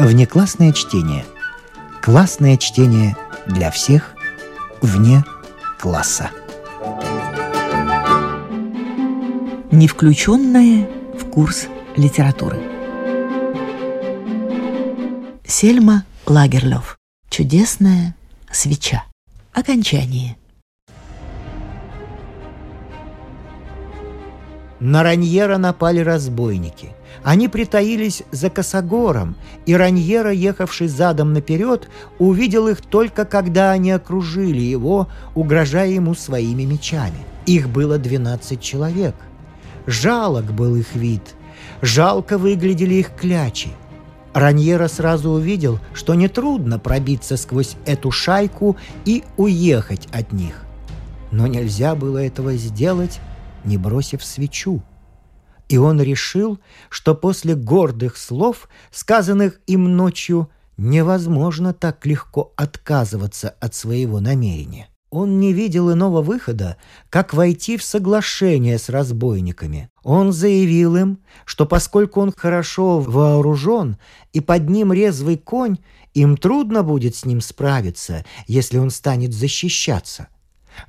Внеклассное чтение. Классное чтение для всех вне класса. Не включенное в курс литературы. Сельма Лагерлёв. Чудесная свеча. Окончание. На Раньера напали разбойники. Они притаились за косогором, и Раньера, ехавший задом наперед, увидел их только когда они окружили его, угрожая ему своими мечами. Их было двенадцать человек. Жалок был их вид. Жалко выглядели их клячи. Раньера сразу увидел, что нетрудно пробиться сквозь эту шайку и уехать от них. Но нельзя было этого сделать, не бросив свечу. И он решил, что после гордых слов, сказанных им ночью, невозможно так легко отказываться от своего намерения. Он не видел иного выхода, как войти в соглашение с разбойниками. Он заявил им, что поскольку он хорошо вооружен и под ним резвый конь, им трудно будет с ним справиться, если он станет защищаться –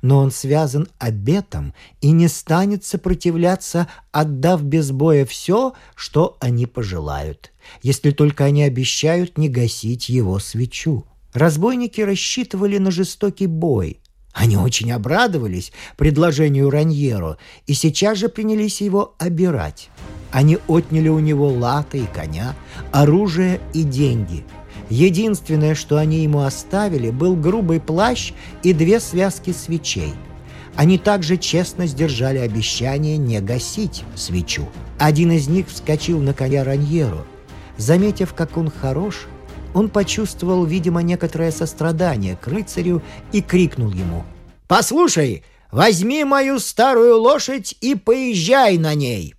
но он связан обетом и не станет сопротивляться, отдав без боя все, что они пожелают, если только они обещают не гасить его свечу. Разбойники рассчитывали на жестокий бой. Они очень обрадовались предложению Раньеро и сейчас же принялись его обирать. Они отняли у него латы и коня, оружие и деньги – Единственное, что они ему оставили, был грубый плащ и две связки свечей. Они также честно сдержали обещание не гасить свечу. Один из них вскочил на коня Раньеру. Заметив, как он хорош, он почувствовал, видимо, некоторое сострадание к рыцарю и крикнул ему. «Послушай, возьми мою старую лошадь и поезжай на ней!»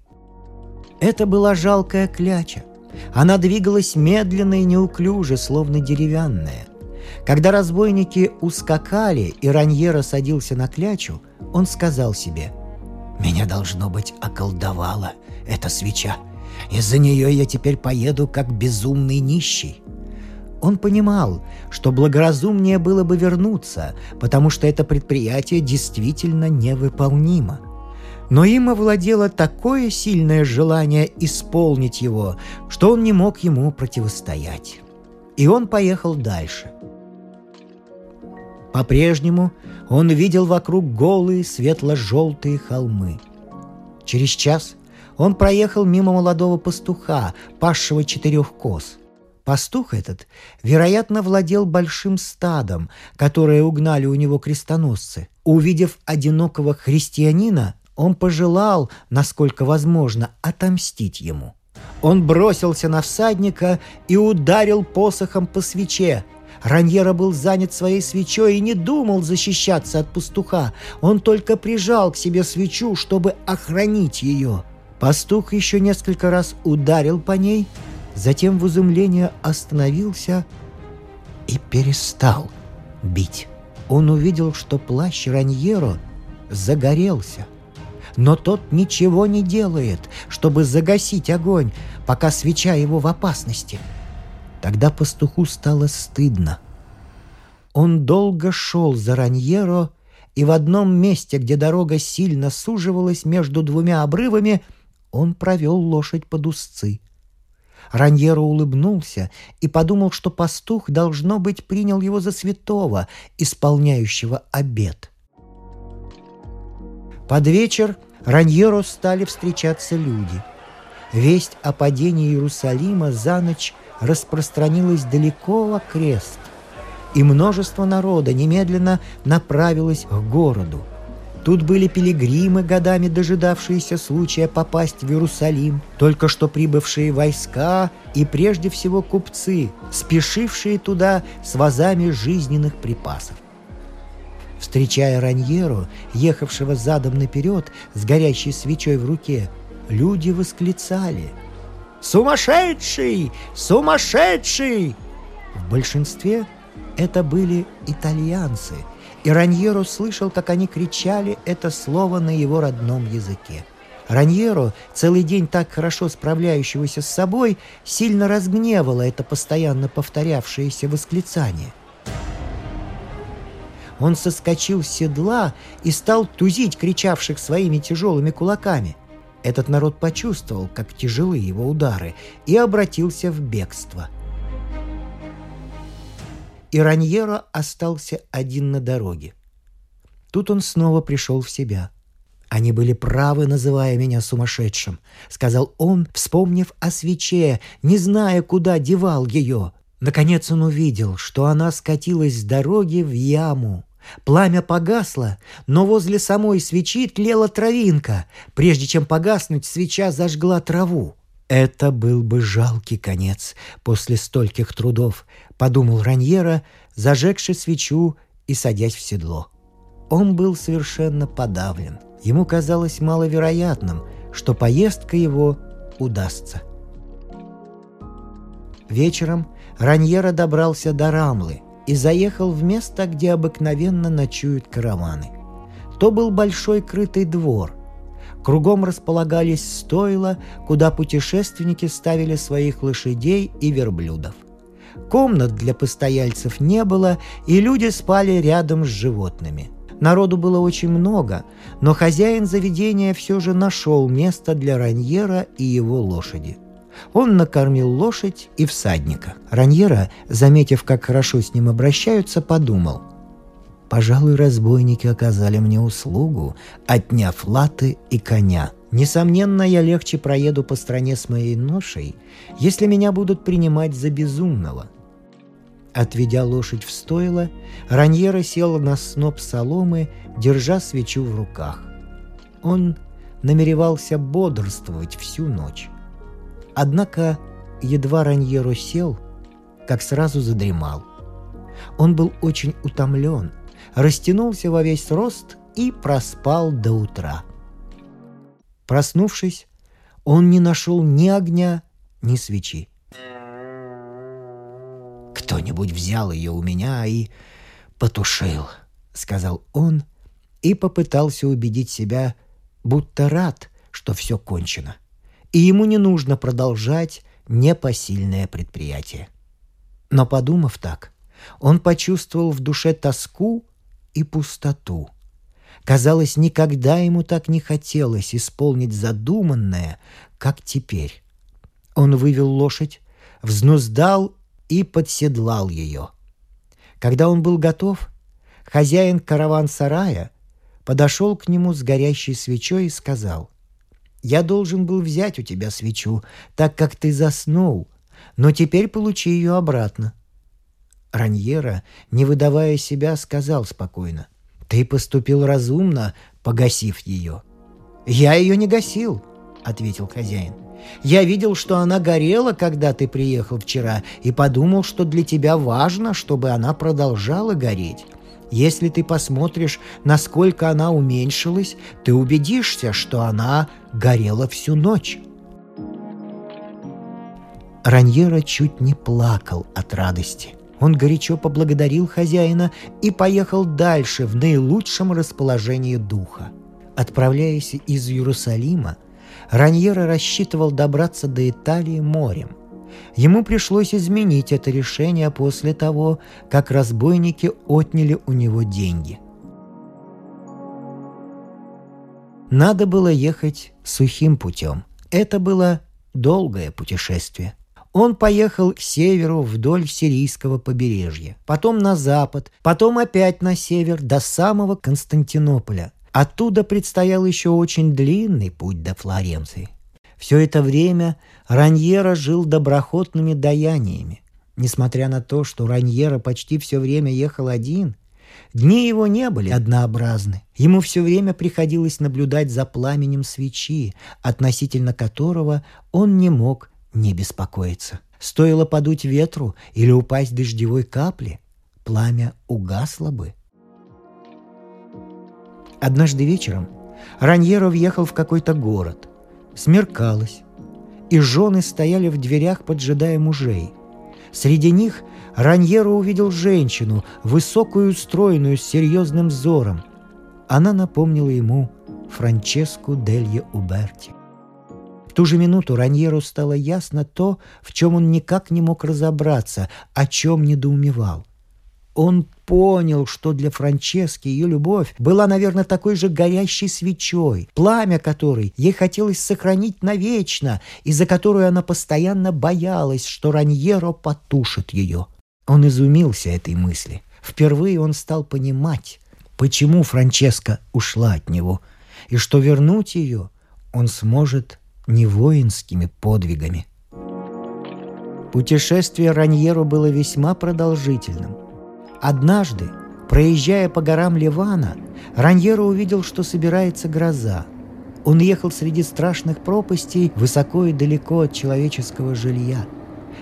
Это была жалкая кляча. Она двигалась медленно и неуклюже, словно деревянная. Когда разбойники ускакали, и Раньера садился на клячу, он сказал себе, «Меня, должно быть, околдовала эта свеча. Из-за нее я теперь поеду, как безумный нищий». Он понимал, что благоразумнее было бы вернуться, потому что это предприятие действительно невыполнимо – но им овладело такое сильное желание исполнить его, что он не мог ему противостоять. И он поехал дальше. По-прежнему он видел вокруг голые светло-желтые холмы. Через час он проехал мимо молодого пастуха, пасшего четырех коз. Пастух этот, вероятно, владел большим стадом, которое угнали у него крестоносцы. Увидев одинокого христианина, он пожелал, насколько возможно, отомстить ему. Он бросился на всадника и ударил посохом по свече. Раньера был занят своей свечой и не думал защищаться от пастуха. Он только прижал к себе свечу, чтобы охранить ее. Пастух еще несколько раз ударил по ней, затем в изумлении остановился и перестал бить. Он увидел, что плащ Раньеро загорелся но тот ничего не делает, чтобы загасить огонь, пока свеча его в опасности. Тогда пастуху стало стыдно. Он долго шел за Раньеро, и в одном месте, где дорога сильно суживалась между двумя обрывами, он провел лошадь под узцы. Раньеро улыбнулся и подумал, что пастух, должно быть, принял его за святого, исполняющего обет. Под вечер Раньеру стали встречаться люди. Весть о падении Иерусалима за ночь распространилась далеко в окрест, и множество народа немедленно направилось к городу. Тут были пилигримы, годами дожидавшиеся случая попасть в Иерусалим, только что прибывшие войска и прежде всего купцы, спешившие туда с вазами жизненных припасов. Встречая Раньеру, ехавшего задом наперед с горящей свечой в руке, люди восклицали «Сумасшедший! Сумасшедший!» В большинстве это были итальянцы, и Раньеро слышал, как они кричали это слово на его родном языке. Раньеро, целый день так хорошо справляющегося с собой, сильно разгневало это постоянно повторявшееся восклицание. Он соскочил с седла и стал тузить кричавших своими тяжелыми кулаками. Этот народ почувствовал, как тяжелы его удары, и обратился в бегство. И Раньеро остался один на дороге. Тут он снова пришел в себя – они были правы, называя меня сумасшедшим, сказал он, вспомнив о свече, не зная, куда девал ее. Наконец он увидел, что она скатилась с дороги в яму. Пламя погасло, но возле самой свечи тлела травинка. Прежде чем погаснуть, свеча зажгла траву. «Это был бы жалкий конец после стольких трудов», — подумал Раньера, зажегший свечу и садясь в седло. Он был совершенно подавлен — ему казалось маловероятным, что поездка его удастся. Вечером Раньера добрался до Рамлы и заехал в место, где обыкновенно ночуют караваны. То был большой крытый двор. Кругом располагались стойла, куда путешественники ставили своих лошадей и верблюдов. Комнат для постояльцев не было, и люди спали рядом с животными. Народу было очень много, но хозяин заведения все же нашел место для Раньера и его лошади. Он накормил лошадь и всадника. Раньера, заметив, как хорошо с ним обращаются, подумал. «Пожалуй, разбойники оказали мне услугу, отняв латы и коня. Несомненно, я легче проеду по стране с моей ношей, если меня будут принимать за безумного. Отведя лошадь в стойло, Раньера сел на сноп соломы, держа свечу в руках. Он намеревался бодрствовать всю ночь. Однако едва Раньеро сел, как сразу задремал. Он был очень утомлен, растянулся во весь рост и проспал до утра. Проснувшись, он не нашел ни огня, ни свечи. Кто-нибудь взял ее у меня и потушил, — сказал он и попытался убедить себя, будто рад, что все кончено, и ему не нужно продолжать непосильное предприятие. Но подумав так, он почувствовал в душе тоску и пустоту. Казалось, никогда ему так не хотелось исполнить задуманное, как теперь. Он вывел лошадь, взнуздал и подседлал ее. Когда он был готов, хозяин караван-сарая подошел к нему с горящей свечой и сказал, «Я должен был взять у тебя свечу, так как ты заснул, но теперь получи ее обратно». Раньера, не выдавая себя, сказал спокойно, «Ты поступил разумно, погасив ее». «Я ее не гасил», — ответил хозяин. Я видел, что она горела, когда ты приехал вчера, и подумал, что для тебя важно, чтобы она продолжала гореть. Если ты посмотришь, насколько она уменьшилась, ты убедишься, что она горела всю ночь. Раньера чуть не плакал от радости. Он горячо поблагодарил хозяина и поехал дальше в наилучшем расположении духа. Отправляясь из Иерусалима, Раньера рассчитывал добраться до Италии морем. Ему пришлось изменить это решение после того, как разбойники отняли у него деньги. Надо было ехать сухим путем. Это было долгое путешествие. Он поехал к северу вдоль сирийского побережья, потом на запад, потом опять на север до самого Константинополя – Оттуда предстоял еще очень длинный путь до Флоренции. Все это время Раньера жил доброхотными даяниями. Несмотря на то, что Раньера почти все время ехал один, дни его не были однообразны. Ему все время приходилось наблюдать за пламенем свечи, относительно которого он не мог не беспокоиться. Стоило подуть ветру или упасть дождевой капли, пламя угасло бы – Однажды вечером Раньеро въехал в какой-то город. Смеркалось, и жены стояли в дверях, поджидая мужей. Среди них Раньеро увидел женщину, высокую, стройную, с серьезным взором. Она напомнила ему Франческу Делье Уберти. В ту же минуту Раньеру стало ясно то, в чем он никак не мог разобраться, о чем недоумевал. Он понял, что для Франчески ее любовь была, наверное, такой же горящей свечой, пламя которой ей хотелось сохранить навечно, и за которую она постоянно боялась, что Раньеро потушит ее. Он изумился этой мысли. Впервые он стал понимать, почему Франческа ушла от него, и что вернуть ее он сможет не воинскими подвигами. Путешествие Раньеру было весьма продолжительным. Однажды, проезжая по горам Ливана, Раньеро увидел, что собирается гроза. Он ехал среди страшных пропастей, высоко и далеко от человеческого жилья.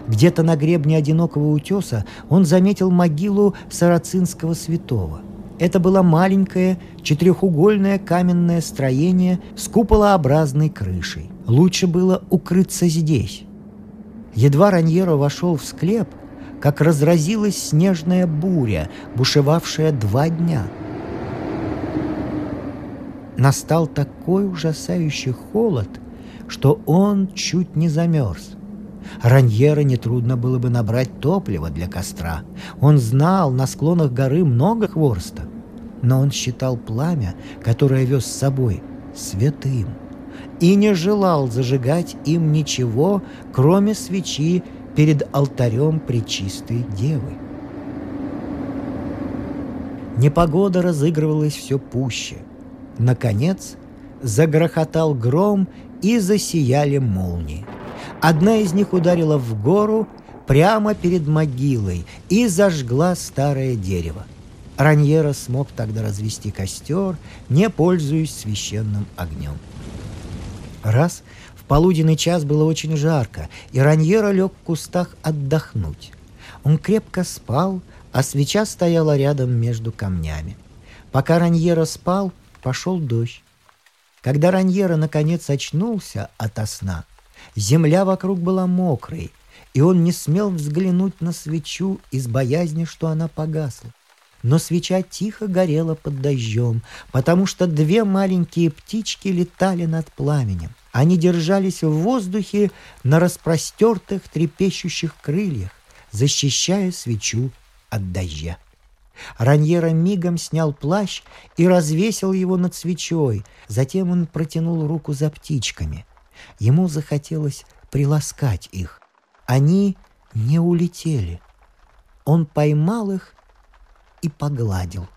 Где-то на гребне одинокого утеса он заметил могилу сарацинского святого. Это было маленькое четырехугольное каменное строение с куполообразной крышей. Лучше было укрыться здесь. Едва Раньеро вошел в склеп, как разразилась снежная буря, бушевавшая два дня. Настал такой ужасающий холод, что он чуть не замерз. Раньера нетрудно было бы набрать топливо для костра. Он знал, на склонах горы много хворста. Но он считал пламя, которое вез с собой, святым и не желал зажигать им ничего, кроме свечи перед алтарем Пречистой Девы. Непогода разыгрывалась все пуще. Наконец загрохотал гром и засияли молнии. Одна из них ударила в гору прямо перед могилой и зажгла старое дерево. Раньера смог тогда развести костер, не пользуясь священным огнем. Раз полуденный час было очень жарко, и Раньера лег в кустах отдохнуть. Он крепко спал, а свеча стояла рядом между камнями. Пока Раньера спал, пошел дождь. Когда Раньера наконец очнулся ото сна, земля вокруг была мокрой, и он не смел взглянуть на свечу из боязни, что она погасла. Но свеча тихо горела под дождем, потому что две маленькие птички летали над пламенем. Они держались в воздухе на распростертых трепещущих крыльях, защищая свечу от дождя. Раньера мигом снял плащ и развесил его над свечой. Затем он протянул руку за птичками. Ему захотелось приласкать их. Они не улетели. Он поймал их и погладил.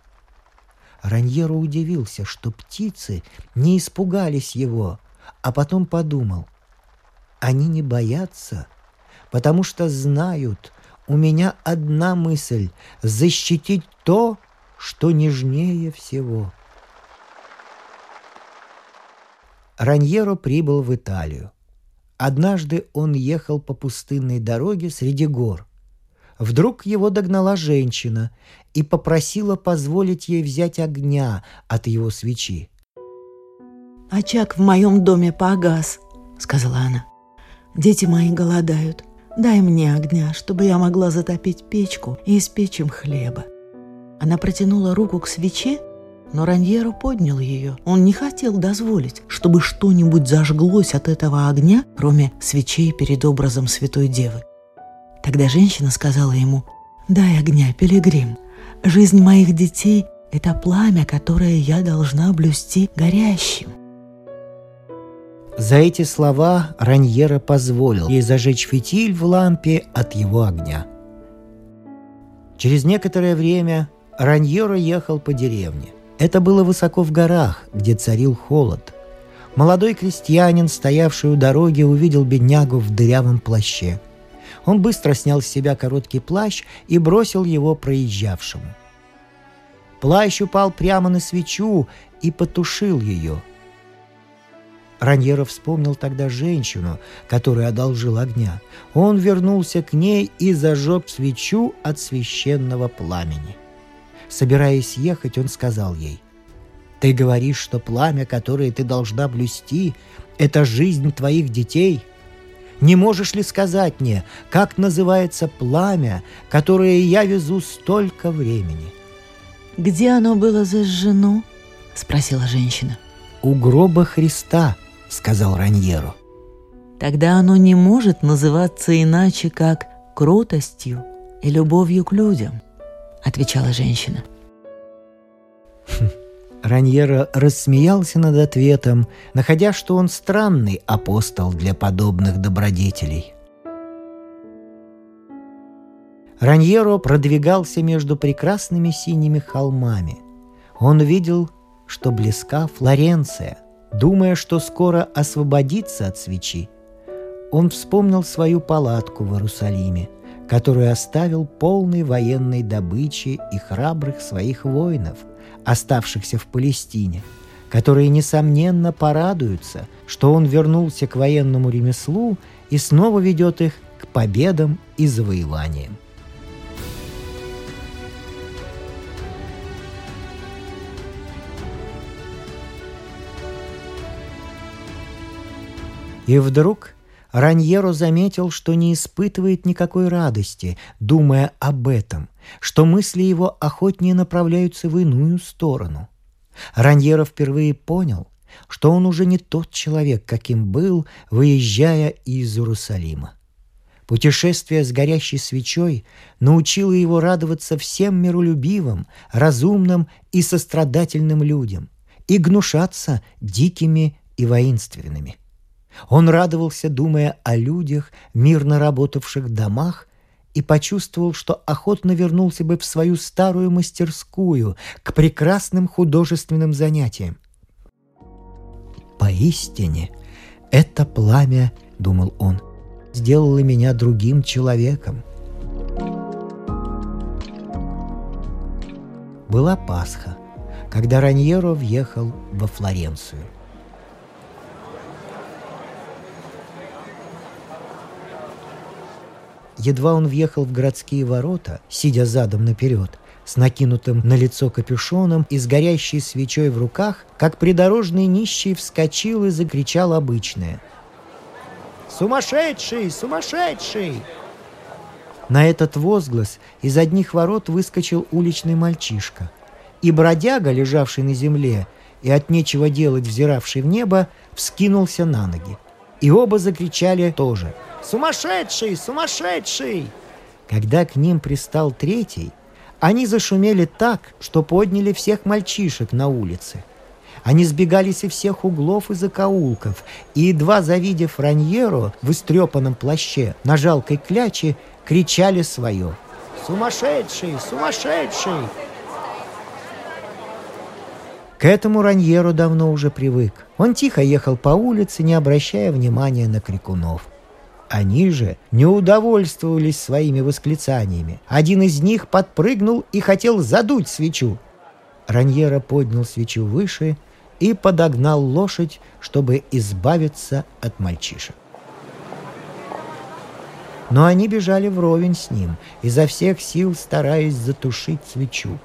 Раньеро удивился, что птицы не испугались его, а потом подумал, они не боятся, потому что знают, у меня одна мысль — защитить то, что нежнее всего. Раньеро прибыл в Италию. Однажды он ехал по пустынной дороге среди гор. Вдруг его догнала женщина и попросила позволить ей взять огня от его свечи. «Очаг в моем доме погас», — сказала она. «Дети мои голодают. Дай мне огня, чтобы я могла затопить печку и испечь им хлеба». Она протянула руку к свече, но Раньеро поднял ее. Он не хотел дозволить, чтобы что-нибудь зажглось от этого огня, кроме свечей перед образом Святой Девы. Тогда женщина сказала ему, «Дай огня, пилигрим. Жизнь моих детей — это пламя, которое я должна блюсти горящим». За эти слова Раньера позволил ей зажечь фитиль в лампе от его огня. Через некоторое время Раньера ехал по деревне. Это было высоко в горах, где царил холод. Молодой крестьянин, стоявший у дороги, увидел беднягу в дырявом плаще – он быстро снял с себя короткий плащ и бросил его проезжавшему. Плащ упал прямо на свечу и потушил ее. Раньеров вспомнил тогда женщину, которая одолжил огня. Он вернулся к ней и зажег свечу от священного пламени. Собираясь ехать, он сказал ей, «Ты говоришь, что пламя, которое ты должна блюсти, — это жизнь твоих детей — не можешь ли сказать мне, как называется пламя, которое я везу столько времени?» «Где оно было зажжено?» — спросила женщина. у гроба Христа», — сказал Раньеро. Тогда оно не может называться иначе, как кротостью и любовью к людям, отвечала женщина. Раньера рассмеялся над ответом, находя, что он странный апостол для подобных добродетелей. Раньеро продвигался между прекрасными синими холмами. Он видел, что близка Флоренция. Думая, что скоро освободится от свечи, он вспомнил свою палатку в Иерусалиме, которую оставил полной военной добычи и храбрых своих воинов, оставшихся в Палестине, которые, несомненно, порадуются, что он вернулся к военному ремеслу и снова ведет их к победам и завоеваниям. И вдруг Раньеро заметил, что не испытывает никакой радости, думая об этом, что мысли его охотнее направляются в иную сторону. Раньеро впервые понял, что он уже не тот человек, каким был, выезжая из Иерусалима. Путешествие с горящей свечой научило его радоваться всем миролюбивым, разумным и сострадательным людям и гнушаться дикими и воинственными – он радовался, думая о людях, мирно работавших домах, и почувствовал, что охотно вернулся бы в свою старую мастерскую к прекрасным художественным занятиям. «Поистине, это пламя, — думал он, — сделало меня другим человеком». Была Пасха, когда Раньеро въехал во Флоренцию. Едва он въехал в городские ворота, сидя задом наперед, с накинутым на лицо капюшоном и с горящей свечой в руках, как придорожный нищий вскочил и закричал обычное. «Сумасшедший! Сумасшедший!» На этот возглас из одних ворот выскочил уличный мальчишка. И бродяга, лежавший на земле и от нечего делать взиравший в небо, вскинулся на ноги. И оба закричали тоже – Сумасшедший! Сумасшедший!» Когда к ним пристал третий, они зашумели так, что подняли всех мальчишек на улице. Они сбегались из всех углов и закоулков, и, едва завидев Раньеру в истрепанном плаще на жалкой кляче, кричали свое «Сумасшедший! Сумасшедший!» К этому Раньеру давно уже привык. Он тихо ехал по улице, не обращая внимания на крикунов. Они же не удовольствовались своими восклицаниями. Один из них подпрыгнул и хотел задуть свечу. Раньера поднял свечу выше и подогнал лошадь, чтобы избавиться от мальчишек. Но они бежали вровень с ним, изо всех сил стараясь затушить свечу.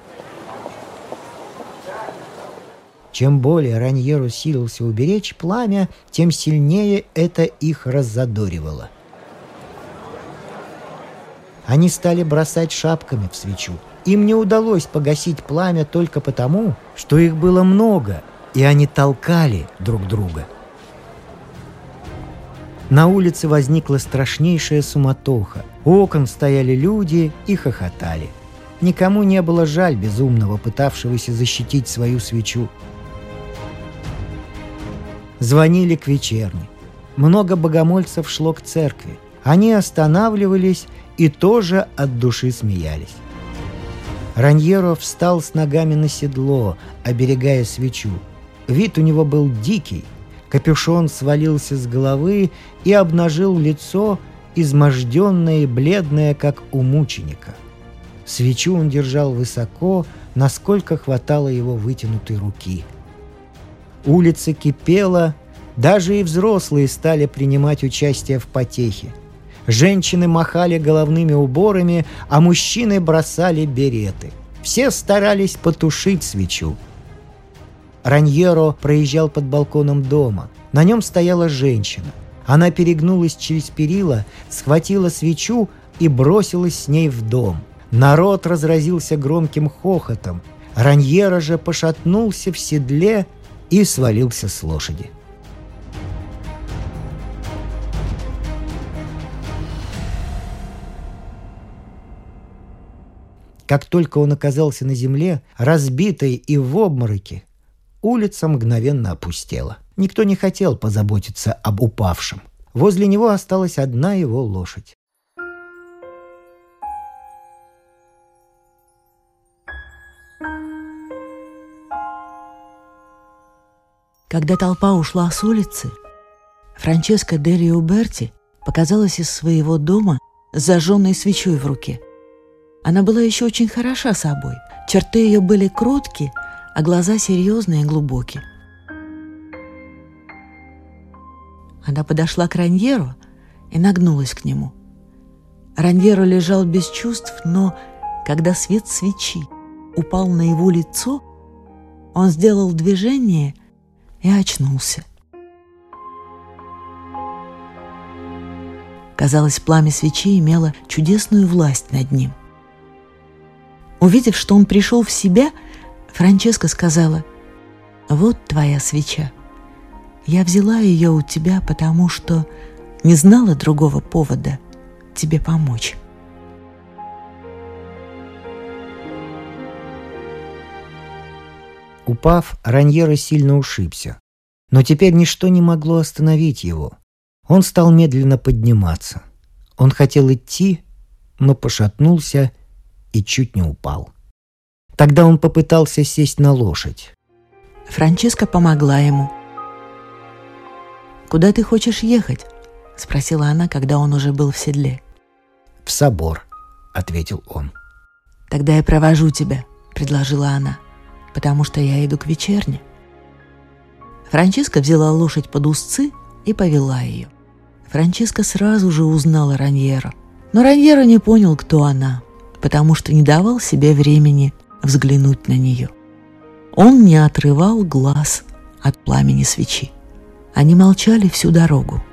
Чем более Раньеру силился уберечь пламя, тем сильнее это их раззадоривало – они стали бросать шапками в свечу. Им не удалось погасить пламя только потому, что их было много, и они толкали друг друга. На улице возникла страшнейшая суматоха. У окон стояли люди и хохотали. Никому не было жаль безумного, пытавшегося защитить свою свечу. Звонили к вечерне. Много богомольцев шло к церкви. Они останавливались и тоже от души смеялись. Раньеро встал с ногами на седло, оберегая свечу. Вид у него был дикий. Капюшон свалился с головы и обнажил лицо, изможденное и бледное, как у мученика. Свечу он держал высоко, насколько хватало его вытянутой руки. Улица кипела, даже и взрослые стали принимать участие в потехе. Женщины махали головными уборами, а мужчины бросали береты. Все старались потушить свечу. Раньеро проезжал под балконом дома. На нем стояла женщина. Она перегнулась через перила, схватила свечу и бросилась с ней в дом. Народ разразился громким хохотом. Раньера же пошатнулся в седле и свалился с лошади. Как только он оказался на земле, разбитый и в обмороке, улица мгновенно опустела. Никто не хотел позаботиться об упавшем. Возле него осталась одна его лошадь. Когда толпа ушла с улицы, Франческа Дели Уберти показалась из своего дома с зажженной свечой в руке – она была еще очень хороша собой. Черты ее были кроткие, а глаза серьезные и глубокие. Она подошла к Раньеру и нагнулась к нему. Раньеро лежал без чувств, но когда свет свечи упал на его лицо, он сделал движение и очнулся. Казалось, пламя свечи имело чудесную власть над ним. Увидев, что он пришел в себя, Франческа сказала, «Вот твоя свеча. Я взяла ее у тебя, потому что не знала другого повода тебе помочь». Упав, Раньера сильно ушибся. Но теперь ничто не могло остановить его. Он стал медленно подниматься. Он хотел идти, но пошатнулся и чуть не упал. Тогда он попытался сесть на лошадь. Франческа помогла ему. «Куда ты хочешь ехать?» — спросила она, когда он уже был в седле. «В собор», — ответил он. «Тогда я провожу тебя», — предложила она, «потому что я иду к вечерне». Франческа взяла лошадь под узцы и повела ее. Франческа сразу же узнала Раньера. Но Раньера не понял, кто она потому что не давал себе времени взглянуть на нее. Он не отрывал глаз от пламени свечи. Они молчали всю дорогу.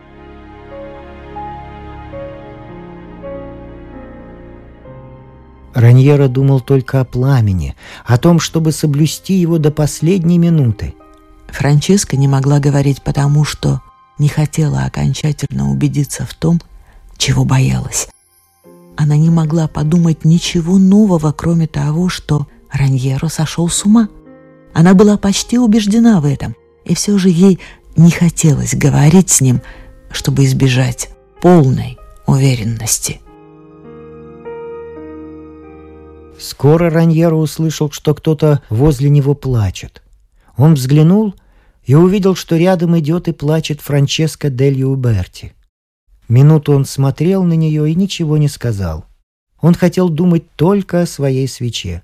Раньера думал только о пламени, о том, чтобы соблюсти его до последней минуты. Франческа не могла говорить потому, что не хотела окончательно убедиться в том, чего боялась. Она не могла подумать ничего нового, кроме того, что Раньеро сошел с ума. Она была почти убеждена в этом, и все же ей не хотелось говорить с ним, чтобы избежать полной уверенности. Скоро Раньеро услышал, что кто-то возле него плачет. Он взглянул и увидел, что рядом идет и плачет Франческо Дель Уберти. Минуту он смотрел на нее и ничего не сказал. Он хотел думать только о своей свече.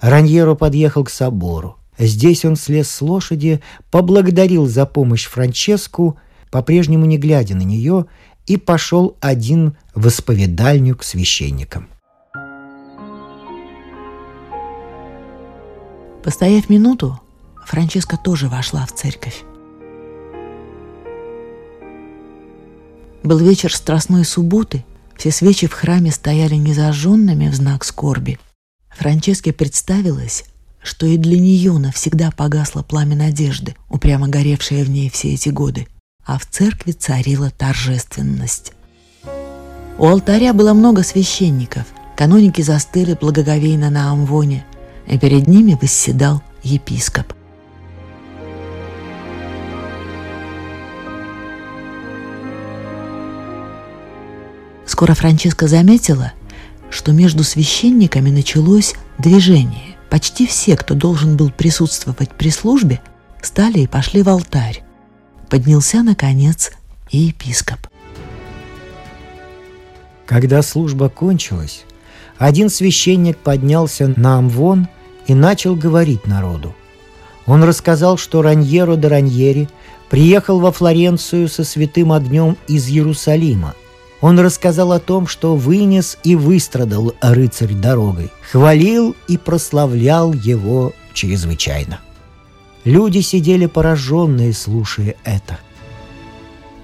Раньеро подъехал к собору. Здесь он слез с лошади, поблагодарил за помощь Франческу, по-прежнему не глядя на нее, и пошел один в исповедальню к священникам. Постояв минуту, Франческа тоже вошла в церковь. Был вечер страстной субботы, все свечи в храме стояли незажженными в знак скорби. Франческе представилось, что и для нее навсегда погасло пламя надежды, упрямо горевшее в ней все эти годы, а в церкви царила торжественность. У алтаря было много священников, каноники застыли благоговейно на амвоне, и перед ними восседал епископ. Скоро Франческа заметила, что между священниками началось движение. Почти все, кто должен был присутствовать при службе, стали и пошли в алтарь. Поднялся, наконец, и епископ. Когда служба кончилась, один священник поднялся на Амвон и начал говорить народу. Он рассказал, что Раньеро де Раньери приехал во Флоренцию со святым огнем из Иерусалима. Он рассказал о том, что вынес и выстрадал рыцарь дорогой, хвалил и прославлял его чрезвычайно. Люди сидели пораженные, слушая это.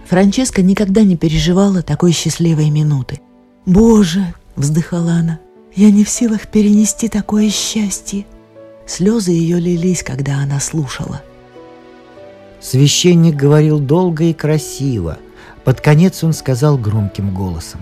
Франческа никогда не переживала такой счастливой минуты. «Боже!» — вздыхала она. «Я не в силах перенести такое счастье!» Слезы ее лились, когда она слушала. Священник говорил долго и красиво. Под конец он сказал громким голосом.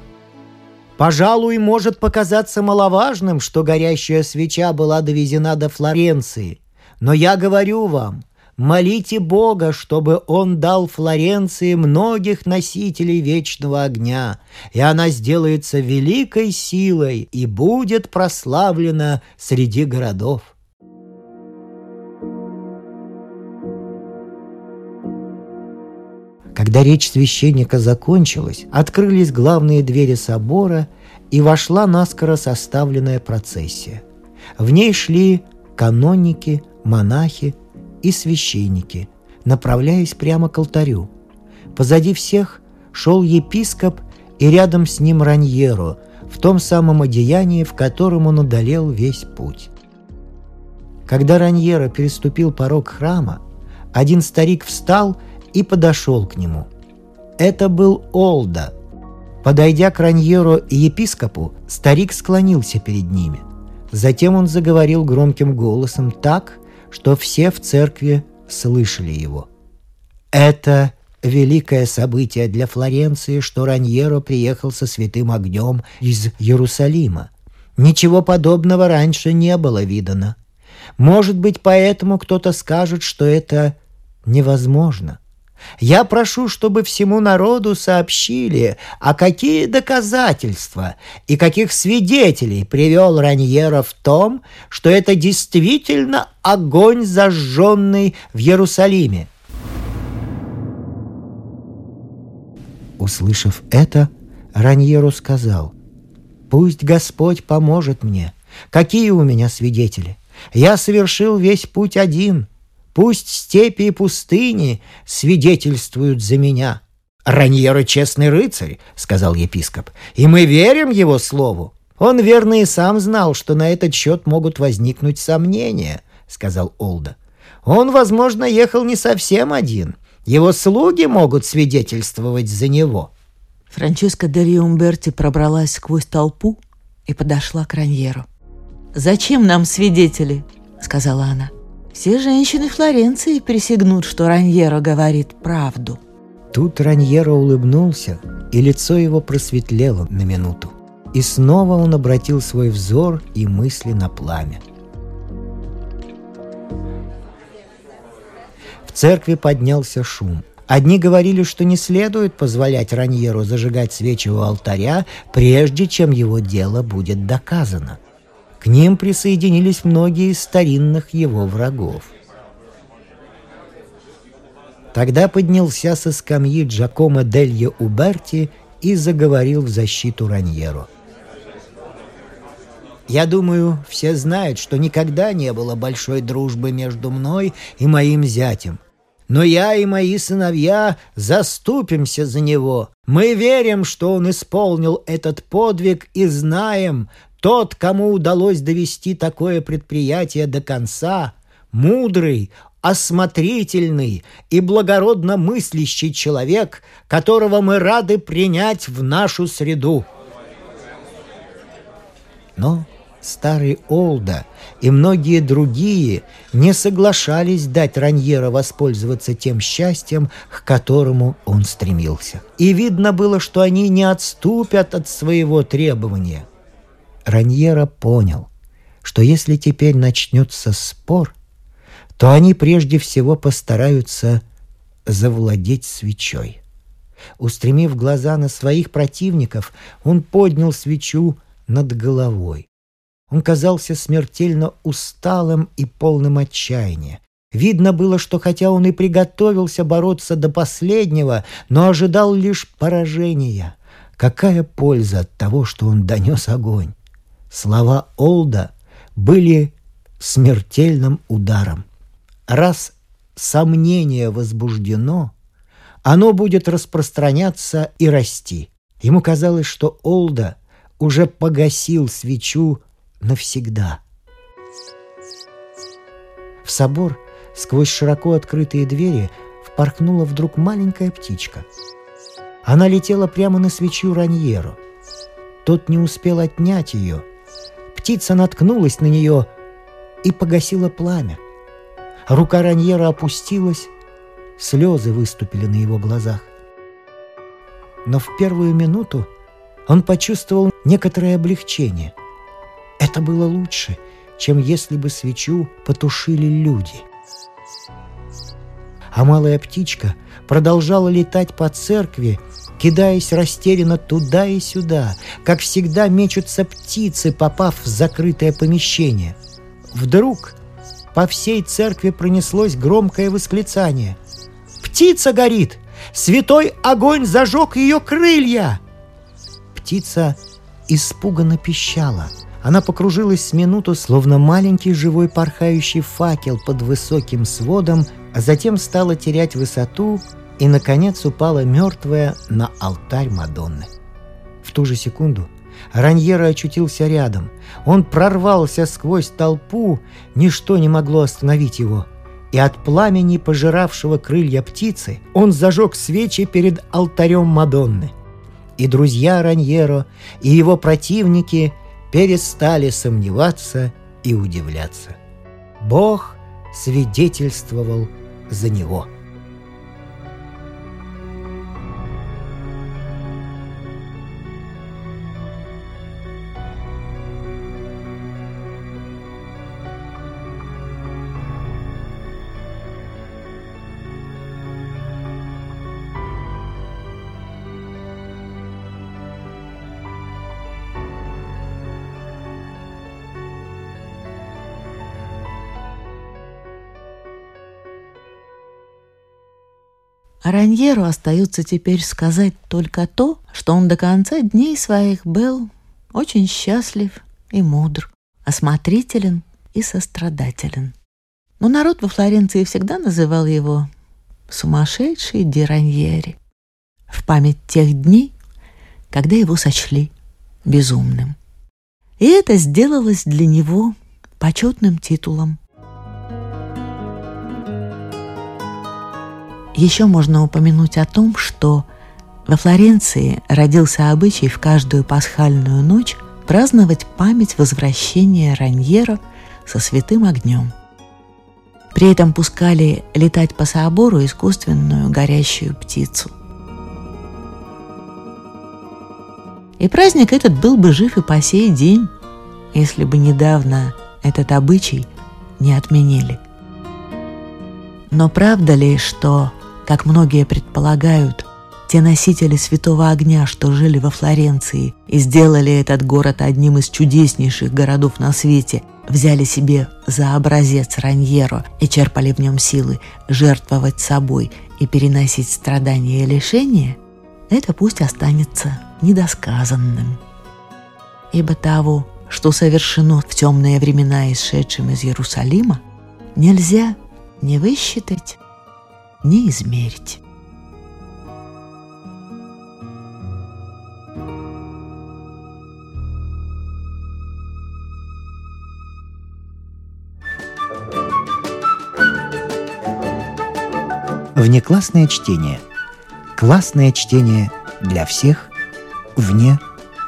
Пожалуй, может показаться маловажным, что горящая свеча была довезена до Флоренции. Но я говорю вам, молите Бога, чтобы Он дал Флоренции многих носителей вечного огня, и она сделается великой силой и будет прославлена среди городов. Когда речь священника закончилась, открылись главные двери собора, и вошла наскоро составленная процессия. В ней шли каноники, монахи и священники, направляясь прямо к алтарю. Позади всех шел епископ и рядом с ним Раньеро в том самом одеянии, в котором он удалил весь путь. Когда Раньеро переступил порог храма, один старик встал и подошел к нему. Это был Олда. Подойдя к Раньеру и епископу, старик склонился перед ними. Затем он заговорил громким голосом так, что все в церкви слышали его. «Это великое событие для Флоренции, что Раньеро приехал со святым огнем из Иерусалима. Ничего подобного раньше не было видано. Может быть, поэтому кто-то скажет, что это невозможно. Я прошу, чтобы всему народу сообщили, а какие доказательства и каких свидетелей привел Раньера в том, что это действительно огонь, зажженный в Иерусалиме. Услышав это, Раньеру сказал, «Пусть Господь поможет мне. Какие у меня свидетели? Я совершил весь путь один — Пусть степи и пустыни свидетельствуют за меня. Раньера честный рыцарь, — сказал епископ, — и мы верим его слову. Он верно и сам знал, что на этот счет могут возникнуть сомнения, — сказал Олда. Он, возможно, ехал не совсем один. Его слуги могут свидетельствовать за него. Франческа де Умберти пробралась сквозь толпу и подошла к Раньеру. «Зачем нам свидетели?» — сказала она. Все женщины Флоренции присягнут, что Раньеро говорит правду. Тут Раньеро улыбнулся, и лицо его просветлело на минуту. И снова он обратил свой взор и мысли на пламя. В церкви поднялся шум. Одни говорили, что не следует позволять Раньеру зажигать свечи у алтаря, прежде чем его дело будет доказано – к ним присоединились многие из старинных его врагов. Тогда поднялся со скамьи Джакомо Делье Уберти и заговорил в защиту Раньеро. Я думаю, все знают, что никогда не было большой дружбы между мной и моим зятем. Но я и мои сыновья заступимся за него. Мы верим, что он исполнил этот подвиг и знаем, тот, кому удалось довести такое предприятие до конца, мудрый, осмотрительный и благородно мыслящий человек, которого мы рады принять в нашу среду. Но старый Олда и многие другие не соглашались дать Раньера воспользоваться тем счастьем, к которому он стремился. И видно было, что они не отступят от своего требования – Раньера понял, что если теперь начнется спор, то они прежде всего постараются завладеть свечой. Устремив глаза на своих противников, он поднял свечу над головой. Он казался смертельно усталым и полным отчаяния. Видно было, что хотя он и приготовился бороться до последнего, но ожидал лишь поражения. Какая польза от того, что он донес огонь? Слова Олда были смертельным ударом. Раз сомнение возбуждено, оно будет распространяться и расти. Ему казалось, что Олда уже погасил свечу навсегда. В собор сквозь широко открытые двери впорхнула вдруг маленькая птичка. Она летела прямо на свечу Раньеру. Тот не успел отнять ее. Птица наткнулась на нее и погасила пламя. Рука Раньера опустилась, слезы выступили на его глазах. Но в первую минуту он почувствовал некоторое облегчение. Это было лучше, чем если бы свечу потушили люди. А малая птичка продолжала летать по церкви, кидаясь растерянно туда и сюда, как всегда мечутся птицы, попав в закрытое помещение. Вдруг по всей церкви пронеслось громкое восклицание. «Птица горит! Святой огонь зажег ее крылья!» Птица испуганно пищала. Она покружилась с минуту, словно маленький живой порхающий факел под высоким сводом, а затем стала терять высоту и, наконец, упала мертвая на алтарь Мадонны. В ту же секунду Раньера очутился рядом. Он прорвался сквозь толпу, ничто не могло остановить его. И от пламени, пожиравшего крылья птицы, он зажег свечи перед алтарем Мадонны. И друзья Раньеро, и его противники перестали сомневаться и удивляться. Бог свидетельствовал за него – А Раньеру остается теперь сказать только то, что он до конца дней своих был очень счастлив и мудр, осмотрителен и сострадателен. Но народ во Флоренции всегда называл его «сумасшедший Ди Раньери» в память тех дней, когда его сочли безумным. И это сделалось для него почетным титулом Еще можно упомянуть о том, что во Флоренции родился обычай в каждую пасхальную ночь праздновать память возвращения Раньера со святым огнем. При этом пускали летать по собору искусственную горящую птицу. И праздник этот был бы жив и по сей день, если бы недавно этот обычай не отменили. Но правда ли, что как многие предполагают, те носители святого огня, что жили во Флоренции и сделали этот город одним из чудеснейших городов на свете, взяли себе за образец Раньеро и черпали в нем силы жертвовать собой и переносить страдания и лишения, это пусть останется недосказанным. Ибо того, что совершено в темные времена исшедшим из Иерусалима, нельзя не высчитать, не измерить. Внеклассное чтение. Классное чтение для всех вне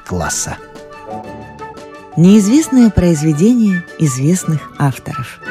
класса. Неизвестное произведение известных авторов –